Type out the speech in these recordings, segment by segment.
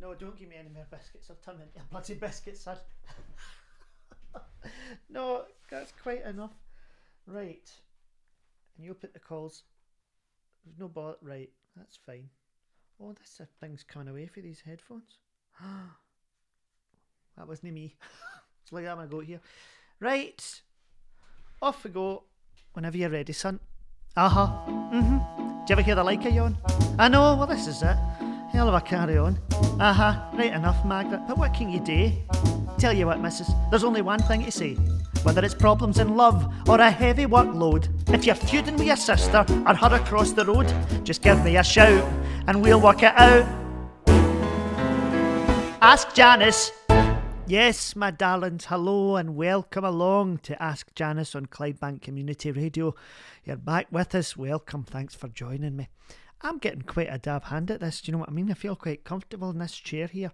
No, don't give me any more biscuits. I'll turn into a bloody biscuit, son. no, that's quite enough. Right. And you'll put the calls. There's no bother. Right, that's fine. Oh, this a thing's coming away for these headphones. that wasn't me. it's like I'm gonna go here. Right. Off we go. Whenever you're ready, son. Uh huh. Mm-hmm. Do you ever hear the like of yawn? I know, well, this is it. Hell of a carry on. Uh huh, right enough, Margaret. But what can you do? Tell you what, missus, there's only one thing to say. Whether it's problems in love or a heavy workload, if you're feuding with your sister or her across the road, just give me a shout and we'll work it out. Ask Janice. Yes, my darlings, hello and welcome along to Ask Janice on Clydebank Community Radio. You're back with us. Welcome. Thanks for joining me. I'm getting quite a dab hand at this. Do you know what I mean? I feel quite comfortable in this chair here.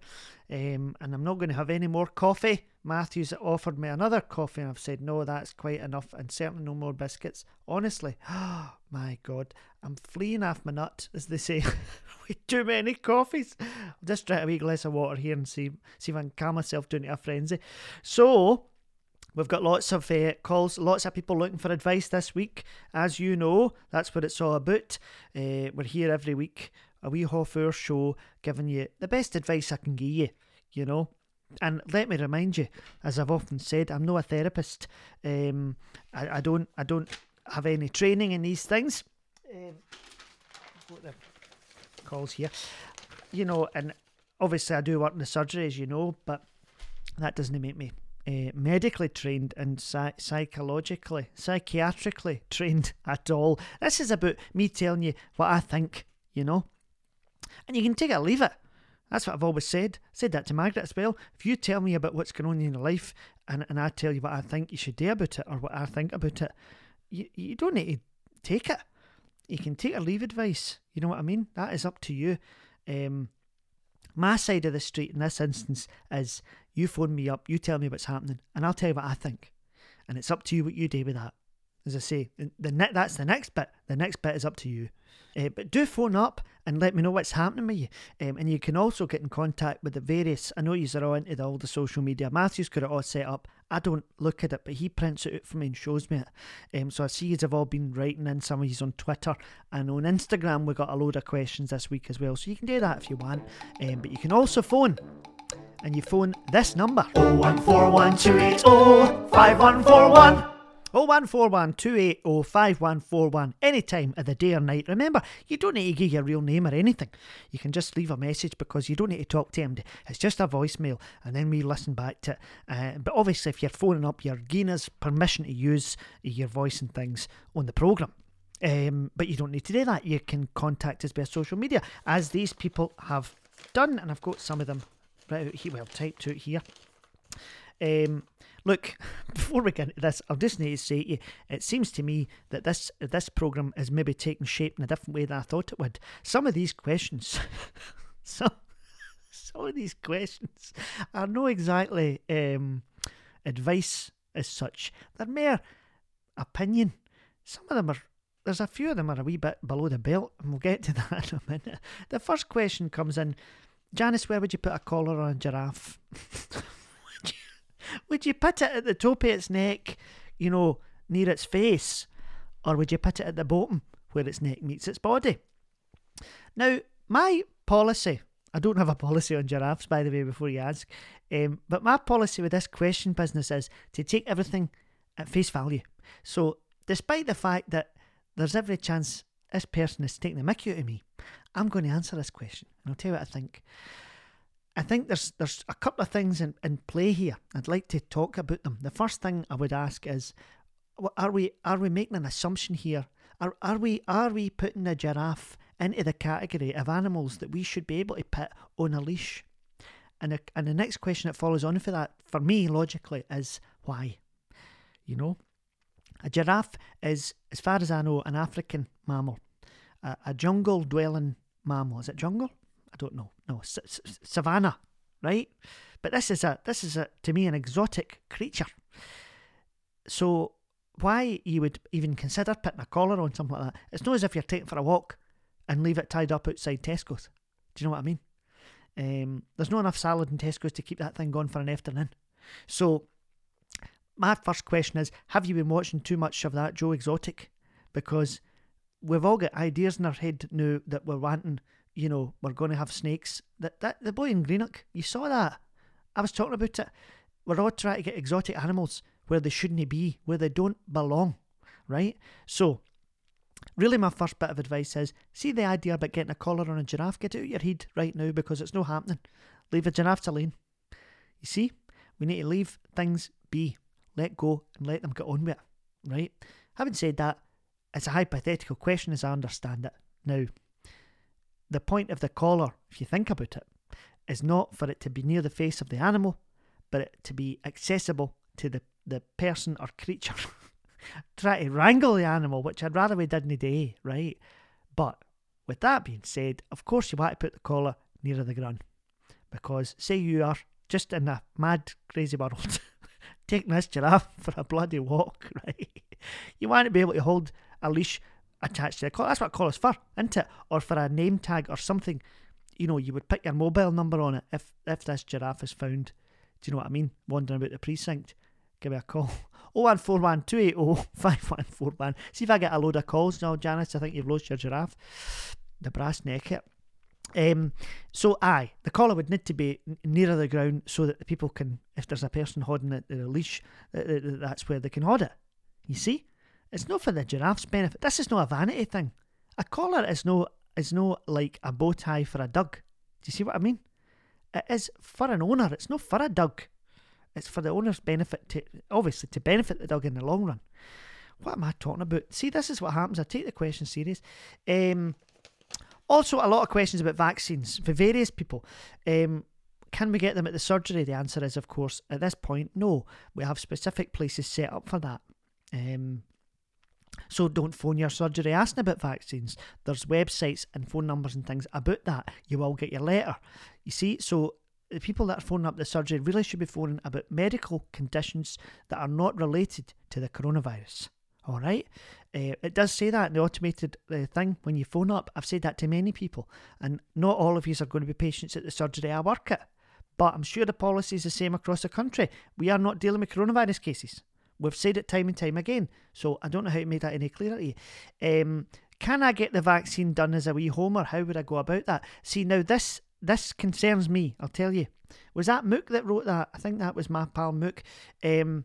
Um, and I'm not going to have any more coffee. Matthew's offered me another coffee, and I've said, no, that's quite enough, and certainly no more biscuits. Honestly, oh my God, I'm fleeing off my nut, as they say, with too many coffees. I'll just try a wee glass of water here and see, see if I can calm myself down to a frenzy. So, We've got lots of uh, calls, lots of people looking for advice this week. As you know, that's what it's all about. Uh, we're here every week, a wee half hour show, giving you the best advice I can give you, you know. And let me remind you, as I've often said, I'm not a therapist. Um, I, I don't, I don't have any training in these things. Um, the calls here, you know, and obviously I do work in the surgery, as you know, but that doesn't make me uh, medically trained and psy- psychologically, psychiatrically trained at all. This is about me telling you what I think, you know. And you can take it or leave it. That's what I've always said. I said that to Margaret as well. If you tell me about what's going on in your life and, and I tell you what I think you should do about it or what I think about it, you, you don't need to take it. You can take or leave advice. You know what I mean? That is up to you. Um, my side of the street in this instance is you phone me up, you tell me what's happening, and I'll tell you what I think. And it's up to you what you do with that. As I say, the ne- that's the next bit. The next bit is up to you. Uh, but do phone up and let me know what's happening with you. Um, and you can also get in contact with the various. I know you are all into the, all the social media. Matthew's got it all set up. I don't look at it, but he prints it out for me and shows me it. Um, so I see you have all been writing in. Some of you on Twitter and on Instagram. We got a load of questions this week as well. So you can do that if you want. Um, but you can also phone and you phone this number 01412805141. 01412805141 any time of the day or night. Remember, you don't need to give your real name or anything. You can just leave a message because you don't need to talk to him. It's just a voicemail and then we listen back to it. Uh, but obviously, if you're phoning up, you're giving us permission to use your voice and things on the programme. Um, but you don't need to do that. You can contact us via social media, as these people have done, and I've got some of them right here. Well, typed out here. Um, look, before we get into this, I just need to say to you, it seems to me that this this program is maybe taking shape in a different way than I thought it would. Some of these questions, some some of these questions are not exactly um, advice as such. They're mere opinion. Some of them are. There's a few of them are a wee bit below the belt, and we'll get to that in a minute. The first question comes in Janice, where would you put a collar on a giraffe? would, you, would you put it at the top of its neck, you know, near its face? Or would you put it at the bottom where its neck meets its body? Now, my policy, I don't have a policy on giraffes, by the way, before you ask, um, but my policy with this question business is to take everything at face value. So, despite the fact that there's every chance this person is taking the mickey out of me, I'm going to answer this question, and I'll tell you what I think. I think there's there's a couple of things in, in play here. I'd like to talk about them. The first thing I would ask is, are we are we making an assumption here? Are are we are we putting a giraffe into the category of animals that we should be able to put on a leash? And the, and the next question that follows on for that, for me logically, is why? You know, a giraffe is, as far as I know, an African mammal, a, a jungle dwelling mammal. Is it jungle? I don't know. No, s- s- savannah, right? But this is a this is a to me an exotic creature. So why you would even consider putting a collar on something like that? It's not as if you're taking for a walk and leave it tied up outside Tesco's. Do you know what I mean? Um, there's not enough salad in Tesco's to keep that thing going for an afternoon. So, my first question is Have you been watching too much of that Joe Exotic? Because we've all got ideas in our head now that we're wanting, you know, we're going to have snakes. That, that The boy in Greenock, you saw that. I was talking about it. We're all trying to get exotic animals where they shouldn't be, where they don't belong, right? So, really, my first bit of advice is see the idea about getting a collar on a giraffe, get it out your head right now because it's no happening. Leave a giraffe alone. You see, we need to leave things be, let go, and let them get on with it, right? Having said that, it's a hypothetical question as I understand it. Now, the point of the collar, if you think about it, is not for it to be near the face of the animal, but to be accessible to the, the person or creature. Try to wrangle the animal, which I'd rather we didn't day, right? But with that being said, of course you want to put the collar nearer the ground. Because say you are just in a mad, crazy world, taking this giraffe for a bloody walk, right? You want to be able to hold a leash attached to the collar. That's what a collar's for, isn't it? Or for a name tag or something. You know, you would put your mobile number on it if if this giraffe is found. Do you know what I mean? Wandering about the precinct. Give me a call. 0141 280 5141. See if I get a load of calls now, Janice. I think you've lost your giraffe. The brass neck it. Um, so, aye, the collar would need to be nearer the ground so that the people can, if there's a person holding it in a leash, that's where they can hold it. You see? It's not for the giraffe's benefit. This is not a vanity thing. A collar is no is no like a bow tie for a dog. Do you see what I mean? It is for an owner. It's not for a dog. It's for the owner's benefit to obviously to benefit the dog in the long run. What am I talking about? See, this is what happens. I take the question serious. Um, also, a lot of questions about vaccines for various people. Um, can we get them at the surgery? The answer is, of course, at this point, no. We have specific places set up for that. Um, so don't phone your surgery asking about vaccines. There's websites and phone numbers and things about that. You will get your letter. You see, so the people that are phoning up the surgery really should be phoning about medical conditions that are not related to the coronavirus. All right, uh, it does say that in the automated uh, thing when you phone up. I've said that to many people, and not all of you are going to be patients at the surgery I work at. But I'm sure the policy is the same across the country. We are not dealing with coronavirus cases. We've said it time and time again, so I don't know how to make that any clearer to you. Um, can I get the vaccine done as a wee homer? How would I go about that? See, now this this concerns me. I'll tell you. Was that Mook that wrote that? I think that was my pal Mook. Um,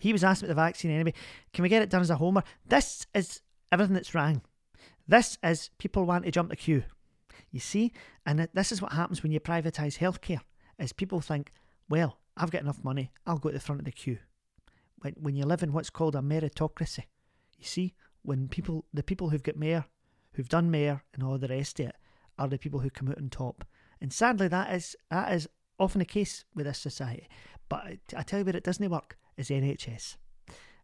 he was asking about the vaccine anyway. Can we get it done as a homer? This is everything that's wrong. This is people want to jump the queue. You see, and this is what happens when you privatise healthcare. Is people think, well, I've got enough money, I'll go to the front of the queue when, when you live in what's called a meritocracy. You see, when people, the people who've got mayor, who've done mayor and all the rest of it, are the people who come out on top. And sadly, that is that is often the case with this society. But I, tell you where it doesn't work is NHS,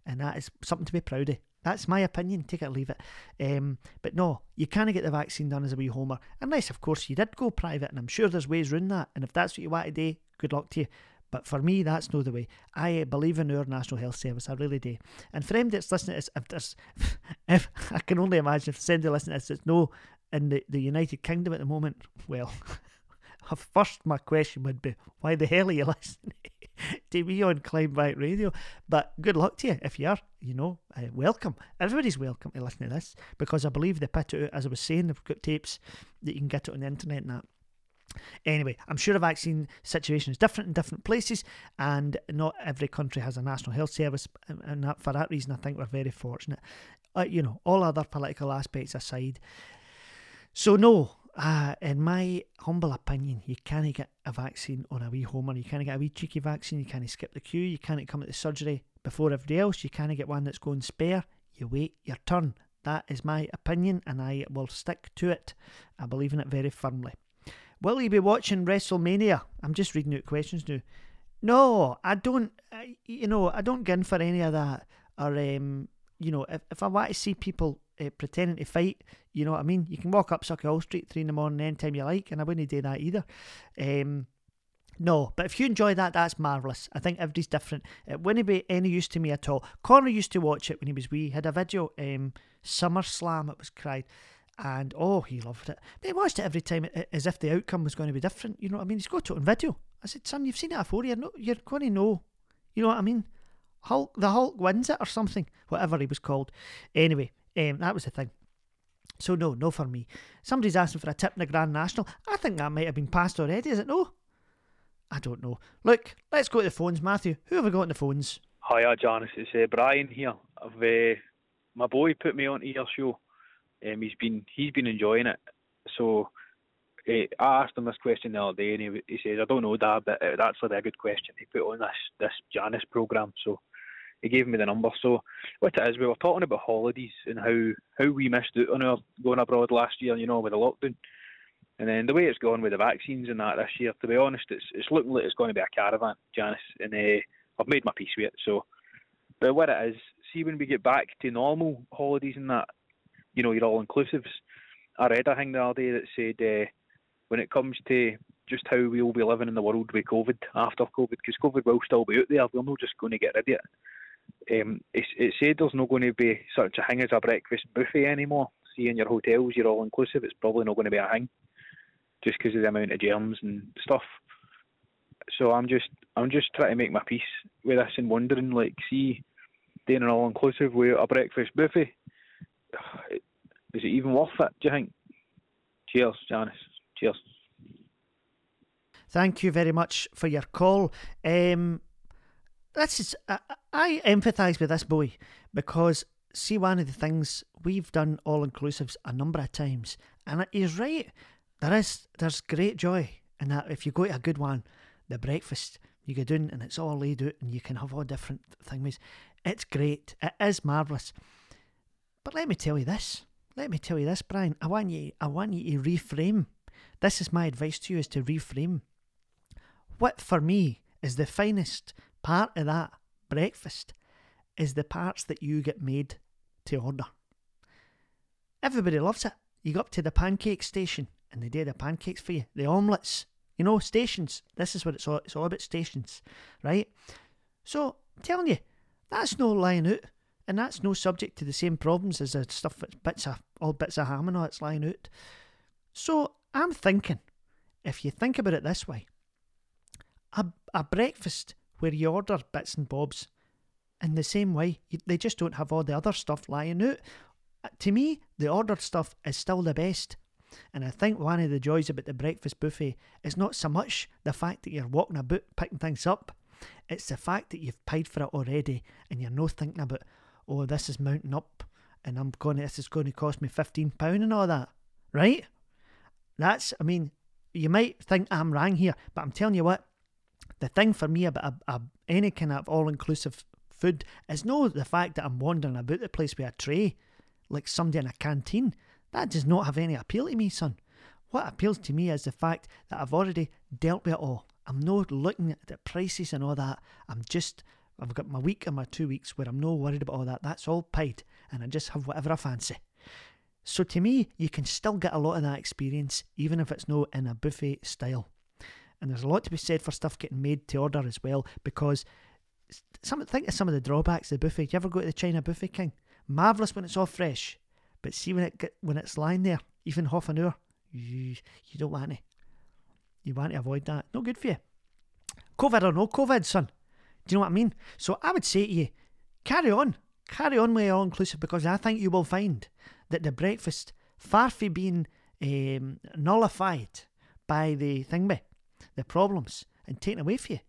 and that is something to be proud of. That's my opinion. Take it or leave it. Um, but no, you can't get the vaccine done as a wee homer, unless, of course, you did go private. And I'm sure there's ways around that. And if that's what you want to do, good luck to you. But for me, that's no the way. I believe in our National Health Service. I really do. And for anybody that's listening, if there's, if I can only imagine if somebody listening to this that's no in the, the United Kingdom at the moment, well, first my question would be, why the hell are you listening to me on Clydebank Radio? But good luck to you if you are. You know, uh, welcome. Everybody's welcome to listen to this because I believe they put it out, as I was saying, they've got tapes that you can get it on the internet and that. Anyway, I'm sure the vaccine situation is different in different places, and not every country has a national health service. And that, for that reason, I think we're very fortunate. Uh, you know, all other political aspects aside. So, no, uh, in my humble opinion, you can't get a vaccine on a wee homer. You can't get a wee cheeky vaccine. You can't skip the queue. You can't come at the surgery before everybody else. You can't get one that's going spare. You wait your turn. That is my opinion, and I will stick to it. I believe in it very firmly. Will you be watching WrestleMania? I'm just reading out questions now. No, I don't. you know, I don't get in for any of that. Or, um, you know, if, if I want to see people uh, pretending to fight, you know what I mean? You can walk up Sauchiehall Street three in the morning anytime you like, and I wouldn't do that either. Um, no, but if you enjoy that, that's marvellous. I think everybody's different. It wouldn't be any use to me at all. Connor used to watch it when he was wee. He had a video, um, SummerSlam, it was cried. And oh, he loved it. But he watched it every time as if the outcome was going to be different. You know what I mean? He's got it on video. I said, son, you've seen it before. You're, no, you're going to know. You know what I mean? Hulk, the Hulk wins it or something, whatever he was called. Anyway, um, that was the thing. So no, no for me. Somebody's asking for a tip in the Grand National. I think that might have been passed already, is it no? I don't know. Look, let's go to the phones. Matthew, who have we got on the phones? Hiya, Janice. It's uh, Brian here. I've, uh, my boy put me on your show. Um, he's been he's been enjoying it. So uh, I asked him this question the other day, and he, he says, "I don't know, Dad, but uh, that's a good question He put on this this Janice program." So he gave me the number. So what it is, we were talking about holidays and how how we missed out on our going abroad last year. You know, with the lockdown. And then the way it's gone with the vaccines and that this year, to be honest, it's it's looking like it's going to be a caravan, Janice. And uh, I've made my peace with it. So, but what it is, see when we get back to normal holidays and that, you know, your all inclusives. I read a thing the other day that said uh, when it comes to just how we will be living in the world with COVID after COVID, because COVID will still be out there. We're not just going to get rid of it. Um, it, it said there's not going to be such a thing as a breakfast buffet anymore. See in your hotels, you're all inclusive. It's probably not going to be a thing just because of the amount of germs and stuff. So I'm just I'm just trying to make my peace with this and wondering, like, see, doing an all inclusive with a breakfast buffet, is it even worth it? Do you think? Cheers, Janice. Cheers. Thank you very much for your call. Um, I, I empathise with this boy because see one of the things we've done all inclusives a number of times, and he's right there is there's great joy in that if you go to a good one, the breakfast you go down and it's all laid out and you can have all different things. It's great. It is marvellous. But let me tell you this. Let me tell you this, Brian. I want you I want you to reframe. This is my advice to you is to reframe. What for me is the finest part of that breakfast is the parts that you get made to order. Everybody loves it. You go up to the pancake station and they do the pancakes for you, the omelettes, you know, stations. This is what it's all, it's all about stations, right? So, I'm telling you, that's no lying out, and that's no subject to the same problems as the stuff that's bits of, all bits of ham and all it's lying out. So, I'm thinking, if you think about it this way, a, a breakfast where you order bits and bobs in the same way, you, they just don't have all the other stuff lying out. Uh, to me, the ordered stuff is still the best and I think one of the joys about the breakfast buffet is not so much the fact that you're walking about picking things up, it's the fact that you've paid for it already and you're not thinking about, oh, this is mounting up and I'm going this is going to cost me £15 and all that, right? That's, I mean, you might think I'm wrong here, but I'm telling you what, the thing for me about a, a, any kind of all inclusive food is no the fact that I'm wandering about the place with a tray like somebody in a canteen. That does not have any appeal to me, son. What appeals to me is the fact that I've already dealt with it all. I'm not looking at the prices and all that. I'm just, I've got my week and my two weeks where I'm no worried about all that. That's all paid, and I just have whatever I fancy. So to me, you can still get a lot of that experience, even if it's no in a buffet style. And there's a lot to be said for stuff getting made to order as well, because some think of some of the drawbacks of the buffet. You ever go to the China Buffet King? Marvellous when it's all fresh. But see when it get, when it's lying there, even half an hour, you, you don't want to. You want to avoid that. No good for you. COVID or no COVID, son. Do you know what I mean? So I would say to you, carry on. Carry on with all inclusive because I think you will find that the breakfast, far from being um, nullified by the thingy, the problems, and taken away from you,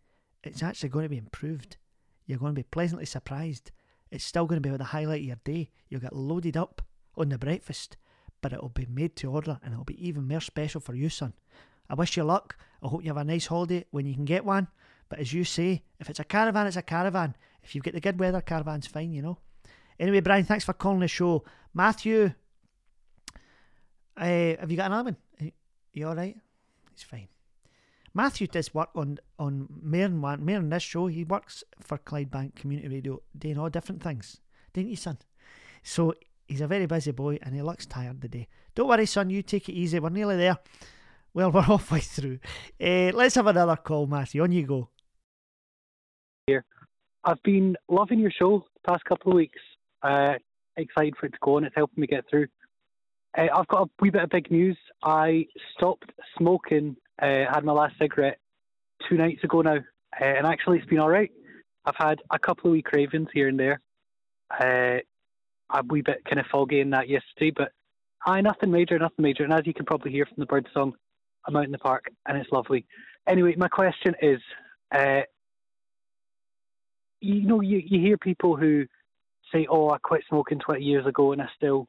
it's actually going to be improved. You're going to be pleasantly surprised. It's still going to be the highlight of your day. You'll get loaded up on the breakfast, but it'll be made to order and it'll be even more special for you, son. I wish you luck. I hope you have a nice holiday when you can get one. But as you say, if it's a caravan, it's a caravan. If you get the good weather, caravan's fine, you know. Anyway, Brian, thanks for calling the show. Matthew, uh, have you got another one? You all right? He's fine. Matthew does work on on Marin one this show. He works for Clydebank Community Radio, doing all different things, didn't you, son? So He's a very busy boy and he looks tired today. Don't worry, son, you take it easy. We're nearly there. Well, we're halfway through. Uh, let's have another call, Matthew. On you go. Here. I've been loving your show the past couple of weeks. Uh, excited for it to go on. It's helping me get through. Uh, I've got a wee bit of big news. I stopped smoking. Uh, had my last cigarette two nights ago now, uh, and actually it's been all right. I've had a couple of wee cravings here and there. Uh, a wee bit kind of foggy in that yesterday, but I nothing major, nothing major. And as you can probably hear from the bird song, I'm out in the park and it's lovely. Anyway, my question is, uh, you know, you, you hear people who say, "Oh, I quit smoking 20 years ago, and I still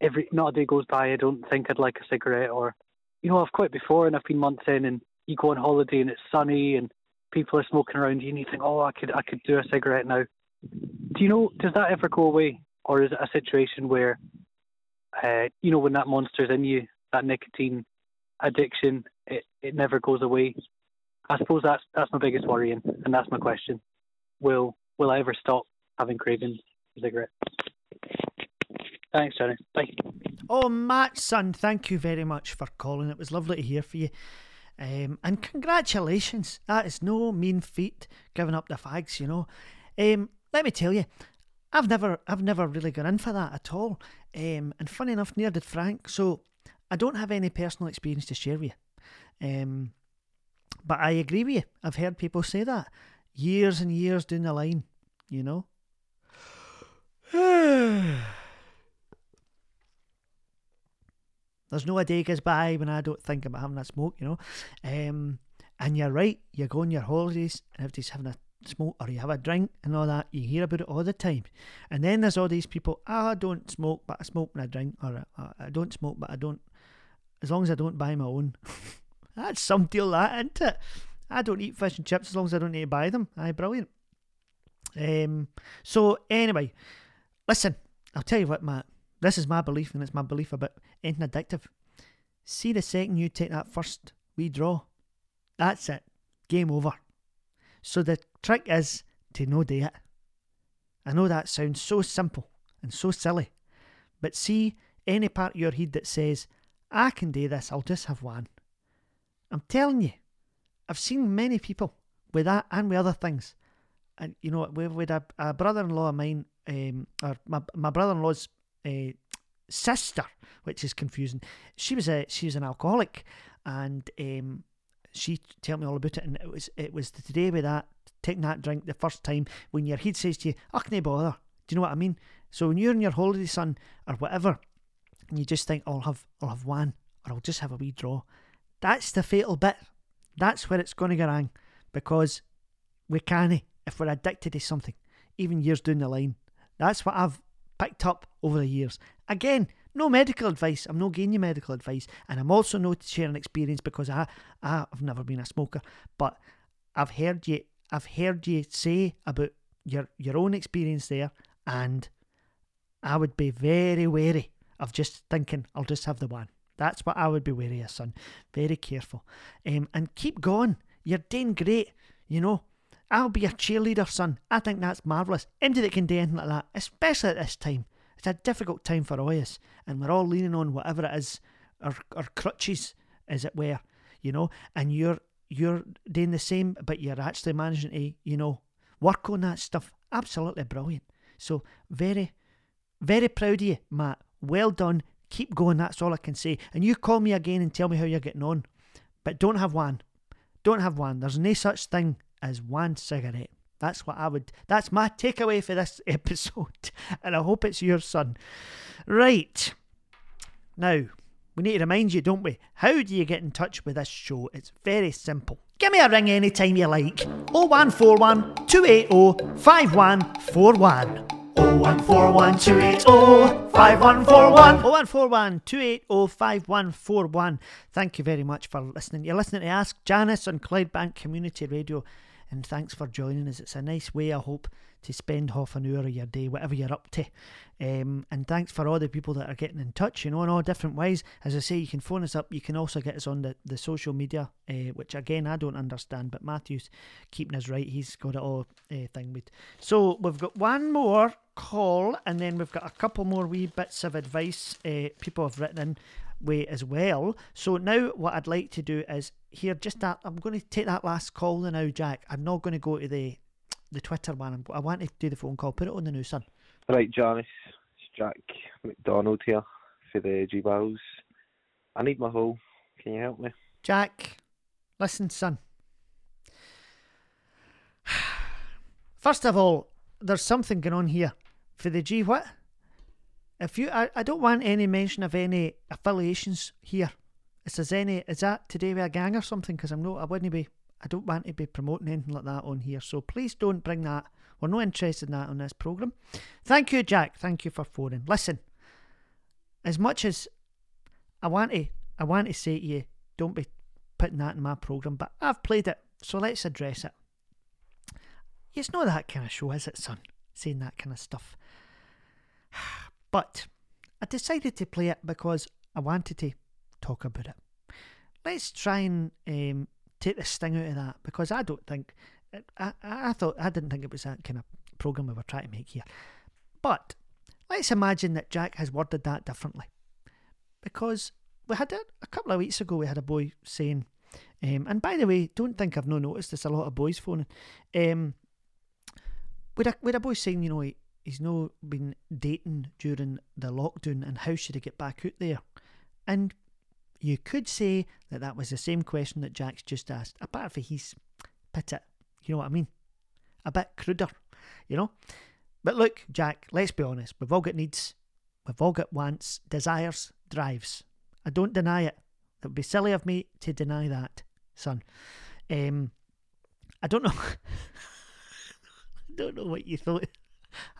every not a day goes by I don't think I'd like a cigarette," or you know, I've quit before and I've been months in, and you go on holiday and it's sunny and people are smoking around you, and you think, "Oh, I could I could do a cigarette now." Do you know? Does that ever go away, or is it a situation where, uh, you know, when that monster's in you, that nicotine addiction, it, it never goes away? I suppose that's that's my biggest worry, and, and that's my question. Will will I ever stop having cravings for cigarettes? Thanks, Johnny. Bye. Oh, Matt, son, thank you very much for calling. It was lovely to hear from you. Um, and congratulations. That is no mean feat, giving up the fags, you know. Um, let me tell you, I've never I've never really gone in for that at all. Um, and funny enough, neither did Frank. So I don't have any personal experience to share with you. Um, but I agree with you. I've heard people say that years and years down the line, you know. There's no a day goes by when I don't think about having a smoke, you know. Um, and you're right, you go on your holidays and everybody's having a smoke or you have a drink and all that. You hear about it all the time. And then there's all these people, oh, I don't smoke, but I smoke when I drink, or I don't smoke, but I don't, as long as I don't buy my own. That's some deal, that, isn't it? I don't eat fish and chips as long as I don't need to buy them. Aye, brilliant. Um, so, anyway, listen, I'll tell you what, Matt. This is my belief, and it's my belief about anything addictive. See the second you take that first wee draw, that's it. Game over. So the trick is to no do it. I know that sounds so simple and so silly, but see any part of your head that says, I can do this, I'll just have one. I'm telling you, I've seen many people with that and with other things. And you know, with, a, a brother-in-law of mine, um, or my my brother-in-law's uh, sister, which is confusing. She was a she was an alcoholic, and um, she told me all about it. And it was it was today with that taking that drink the first time when your head says to you, "I can't bother." Do you know what I mean? So when you're in your holiday, son, or whatever, and you just think, "I'll have I'll have one, or I'll just have a wee draw," that's the fatal bit. That's where it's going to go wrong, because we can't if we're addicted to something, even years down the line. That's what I've picked up over the years. Again, no medical advice. I'm not giving you medical advice, and I'm also not sharing experience because I I've never been a smoker, but I've heard you I've heard you say about your your own experience there, and I would be very wary of just thinking I'll just have the one. That's what I would be wary of, son. Very careful, um, and keep going. You're doing great. You know, I'll be your cheerleader, son. I think that's marvellous. Anybody that can do anything like that, especially at this time. It's a difficult time for all us, and we're all leaning on whatever it is, our, our crutches, as it were, you know, and you're you're doing the same, but you're actually managing to, you know, work on that stuff. Absolutely brilliant. So very, very proud of you, Matt. Well done. Keep going, that's all I can say. And you call me again and tell me how you're getting on. But don't have one. Don't have one. There's no such thing as one cigarette. That's what I would. That's my takeaway for this episode, and I hope it's your son. Right. Now, we need to remind you, don't we? How do you get in touch with this show? It's very simple. Give me a ring anytime you like. 0141 280 5141. 0141 280 5141. 0141 280 5141. Thank you very much for listening. You're listening to Ask Janice on Clydebank Community Radio and thanks for joining us. It's a nice way, I hope, to spend half an hour of your day, whatever you're up to. Um, and thanks for all the people that are getting in touch, you know, in all different ways. As I say, you can phone us up. You can also get us on the, the social media, uh, which again, I don't understand, but Matthew's keeping us right. He's got it all uh, thing with. So we've got one more call, and then we've got a couple more wee bits of advice uh, people have written in way as well. So now what I'd like to do is here just that I'm going to take that last call now, Jack. I'm not going to go to the the Twitter one. i want to do the phone call. Put it on the news, son. Right, Janice. It's Jack McDonald here for the G Balls. I need my hole. Can you help me? Jack, listen, son. First of all, there's something going on here for the G. What? If you, I, I don't want any mention of any affiliations here. If there's any, is that today with a gang or something? Because I'm not, I wouldn't be, I don't want to be promoting anything like that on here. So please don't bring that. We're not interested in that on this program. Thank you, Jack. Thank you for phoning. Listen, as much as I want to, I want to say to you, don't be putting that in my program. But I've played it, so let's address it. It's not that kind of show, is it, son? Saying that kind of stuff. But I decided to play it because I wanted to talk about it. Let's try and um, take the sting out of that because I don't think I, I thought I didn't think it was that kind of program we were trying to make here. But let's imagine that Jack has worded that differently because we had it a couple of weeks ago. We had a boy saying, um, and by the way, don't think I've no noticed. There's a lot of boys phoning. Um, with a with a boy saying, you know, he, he's no been dating during the lockdown, and how should he get back out there? And you could say that that was the same question that Jack's just asked, apart from he's put it, you know what I mean? A bit cruder, you know? But look, Jack, let's be honest. We've all got needs, we've all got wants, desires, drives. I don't deny it. It would be silly of me to deny that, son. Um, I don't know. I don't know what you thought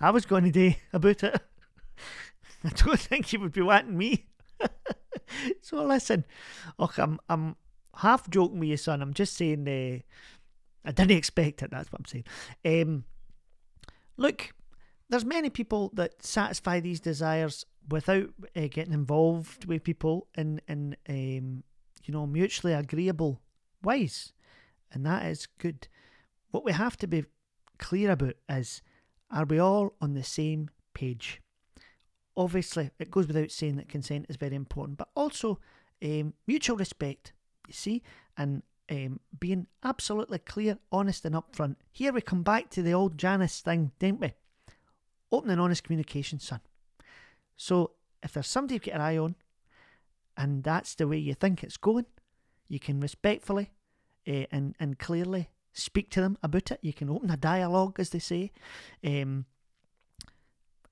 I was going to do about it. I don't think you would be wanting me. so listen, okay, I'm I'm half joking with you, son. I'm just saying. Uh, I didn't expect it. That's what I'm saying. Um, look, there's many people that satisfy these desires without uh, getting involved with people in in um, you know mutually agreeable ways, and that is good. What we have to be clear about is are we all on the same page? Obviously, it goes without saying that consent is very important, but also um, mutual respect, you see, and um, being absolutely clear, honest, and upfront. Here we come back to the old Janice thing, don't we? Open and honest communication, son. So if there's somebody you've got your eye on, and that's the way you think it's going, you can respectfully uh, and and clearly speak to them about it. You can open a dialogue, as they say. Um,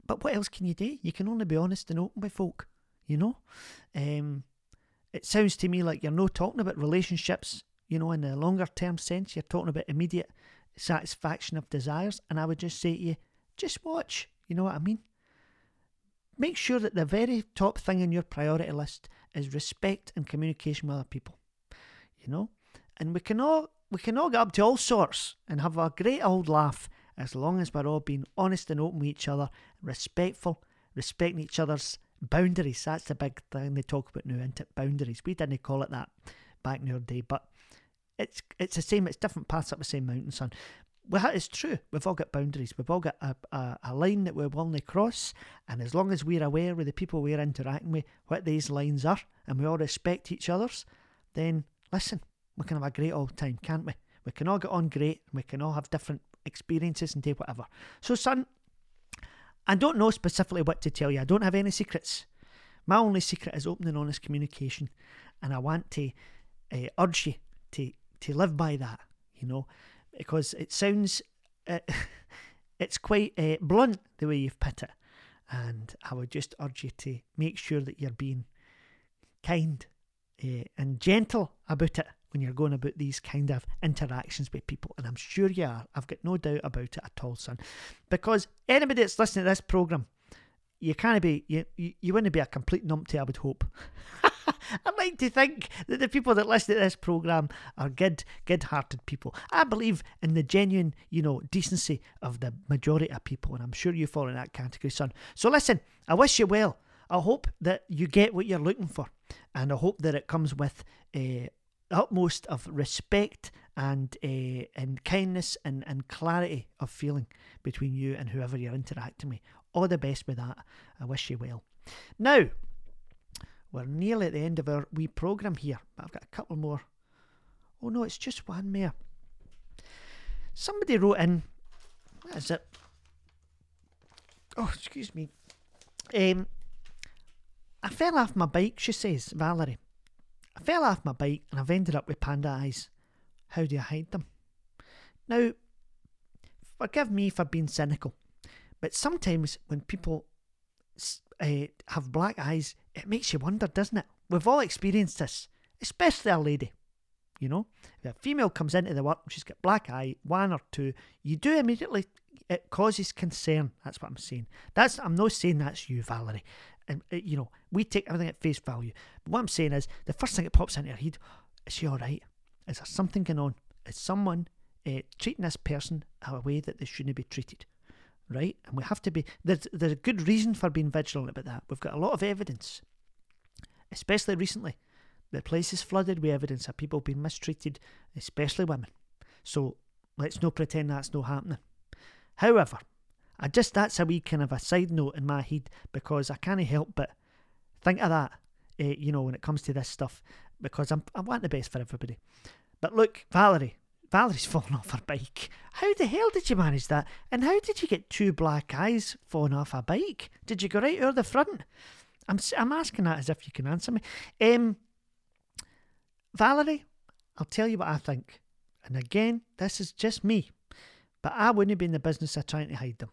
but what else can you do? You can only be honest and open with folk, you know? Um, it sounds to me like you're not talking about relationships, you know, in the longer term sense. You're talking about immediate satisfaction of desires. And I would just say to you, just watch, you know what I mean? Make sure that the very top thing on your priority list is respect and communication with other people, you know? And we can all we can all get up to all sorts and have a great old laugh as long as we're all being honest and open with each other, respectful, respecting each other's boundaries. That's the big thing they talk about now, isn't it? Boundaries. We didn't call it that back in our day, but it's it's the same. It's different paths up the same mountain, son. Well, it's true. We've all got boundaries. We've all got a, a, a line that we're willing to cross, and as long as we're aware with the people we're interacting with what these lines are, and we all respect each other's, then listen, we can have a great old time, can't we? We can all get on great, we can all have different experiences and do whatever. So, son, I don't know specifically what to tell you. I don't have any secrets. My only secret is open and honest communication, and I want to uh, urge you to to live by that. You know, because it sounds uh, it's quite uh, blunt the way you've put it, and I would just urge you to make sure that you're being kind and gentle about it when you're going about these kind of interactions with people. And I'm sure you are. I've got no doubt about it at all, son. Because anybody that's listening to this programme, you can't be, you, you, you wouldn't be a complete numpty, I would hope. I like to think that the people that listen to this programme are good, good hearted people. I believe in the genuine, you know, decency of the majority of people, and I'm sure you fall in that category, son. So listen, I wish you well. I hope that you get what you're looking for, and I hope that it comes with uh, utmost of respect and uh, and kindness and, and clarity of feeling between you and whoever you're interacting with. All the best with that. I wish you well. Now, we're nearly at the end of our wee programme here, but I've got a couple more. Oh no, it's just one more. Somebody wrote in. What is it? Oh, excuse me. Um, I fell off my bike, she says, Valerie. I fell off my bike and I've ended up with panda eyes. How do you hide them? Now, forgive me for being cynical, but sometimes when people uh, have black eyes, it makes you wonder, doesn't it? We've all experienced this, especially a lady. You know, if a female comes into the work and she's got black eye, one or two, you do immediately, it causes concern. That's what I'm saying. That's I'm not saying that's you, Valerie. And, uh, you know, we take everything at face value. But what I'm saying is, the first thing that pops into your head, is she all right? Is there something going on? Is someone uh, treating this person in a way that they shouldn't be treated? Right? And we have to be, there's, there's a good reason for being vigilant about that. We've got a lot of evidence, especially recently. The place is flooded with evidence of people being mistreated, especially women. So let's not pretend that's not happening. However, I just that's a wee kind of a side note in my head because I can't help but think of that, uh, you know, when it comes to this stuff because I'm I want the best for everybody. But look, Valerie, Valerie's fallen off her bike. How the hell did you manage that? And how did you get two black eyes falling off a bike? Did you go right over the front? I'm I'm asking that as if you can answer me. Um, Valerie, I'll tell you what I think. And again, this is just me. But I wouldn't be in the business of trying to hide them.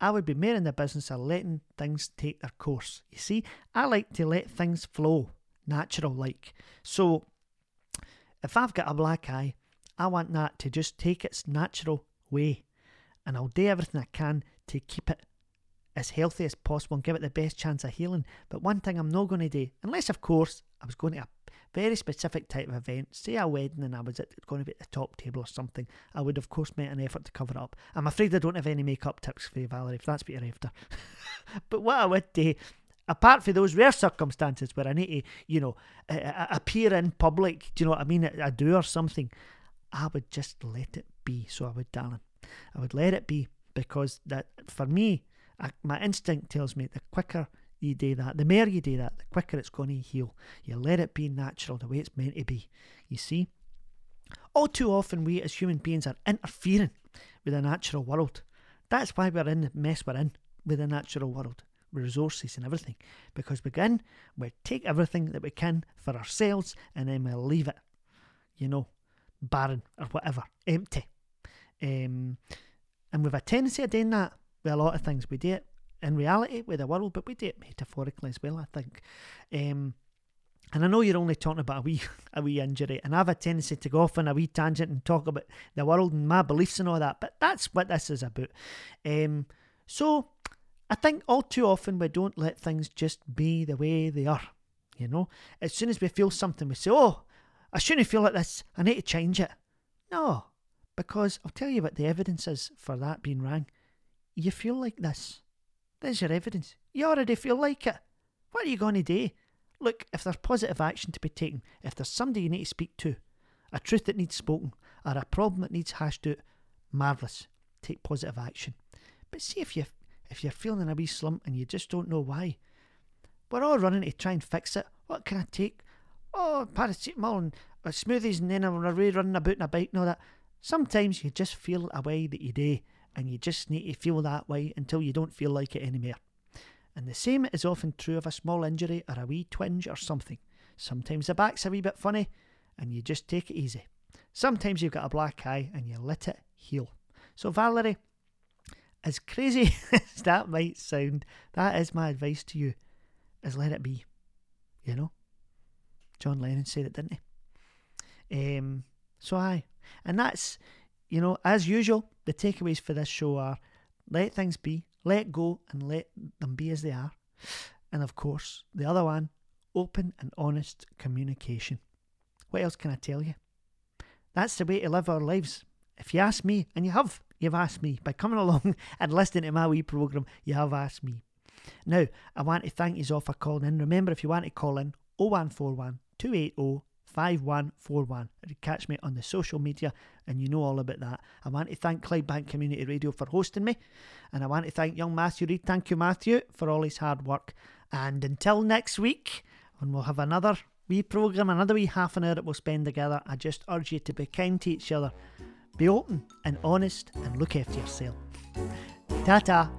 I would be more in the business of letting things take their course. You see, I like to let things flow, natural like. So, if I've got a black eye, I want that to just take its natural way. And I'll do everything I can to keep it as healthy as possible and give it the best chance of healing. But one thing I'm not going to do, unless, of course, I was going to a very specific type of event, say a wedding and I was at, going to be at the top table or something, I would of course make an effort to cover up. I'm afraid I don't have any makeup tips for you, Valerie, if that's what you're after. but what I would do, apart from those rare circumstances where I need to, you know, uh, appear in public, do you know what I mean, I do or something, I would just let it be. So I would, darling. I would let it be because that, for me, I, my instinct tells me the quicker you do that, the more you do that, the quicker it's going to heal. You let it be natural, the way it's meant to be. You see? All too often, we as human beings are interfering with the natural world. That's why we're in the mess we're in with the natural world, with resources and everything. Because we begin, we take everything that we can for ourselves and then we leave it, you know, barren or whatever, empty. Um, and we've a tendency of doing that with a lot of things. We do it in reality with the world, but we do it metaphorically as well, I think. Um, and I know you're only talking about a wee a wee injury, and I have a tendency to go off on a wee tangent and talk about the world and my beliefs and all that, but that's what this is about. Um, so I think all too often we don't let things just be the way they are. You know, as soon as we feel something, we say, "Oh, I shouldn't feel like this. I need to change it." No, because I'll tell you what the evidence is for that being wrong. You feel like this. There's your evidence. You're already feel like it. What are you going to do? Look, if there's positive action to be taken, if there's somebody you need to speak to, a truth that needs spoken, or a problem that needs hashed out, marvellous. Take positive action. But see if you if you're feeling a wee slump and you just don't know why. We're all running to try and fix it. What can I take? Oh, paracetamol and uh, smoothies, and then I'm running about in a bike and all that. Sometimes you just feel a way that you do and you just need to feel that way until you don't feel like it anymore. And the same is often true of a small injury or a wee twinge or something. Sometimes the back's a wee bit funny and you just take it easy. Sometimes you've got a black eye and you let it heal. So, Valerie, as crazy as that might sound, that is my advice to you, is let it be. You know? John Lennon said it, didn't he? Um, so, aye. And that's, you know, as usual, the takeaways for this show are let things be, let go, and let them be as they are. And of course, the other one, open and honest communication. What else can I tell you? That's the way to live our lives. If you ask me, and you have, you've asked me, by coming along and listening to my wee programme, you have asked me. Now, I want to thank you all for calling in. Remember, if you want to call in, 0141 280 5141. You catch me on the social media and you know all about that. I want to thank Clydebank Community Radio for hosting me and I want to thank young Matthew Reid. Thank you, Matthew, for all his hard work. And until next week, when we'll have another wee programme, another wee half an hour that we'll spend together, I just urge you to be kind to each other, be open and honest, and look after yourself. Ta ta.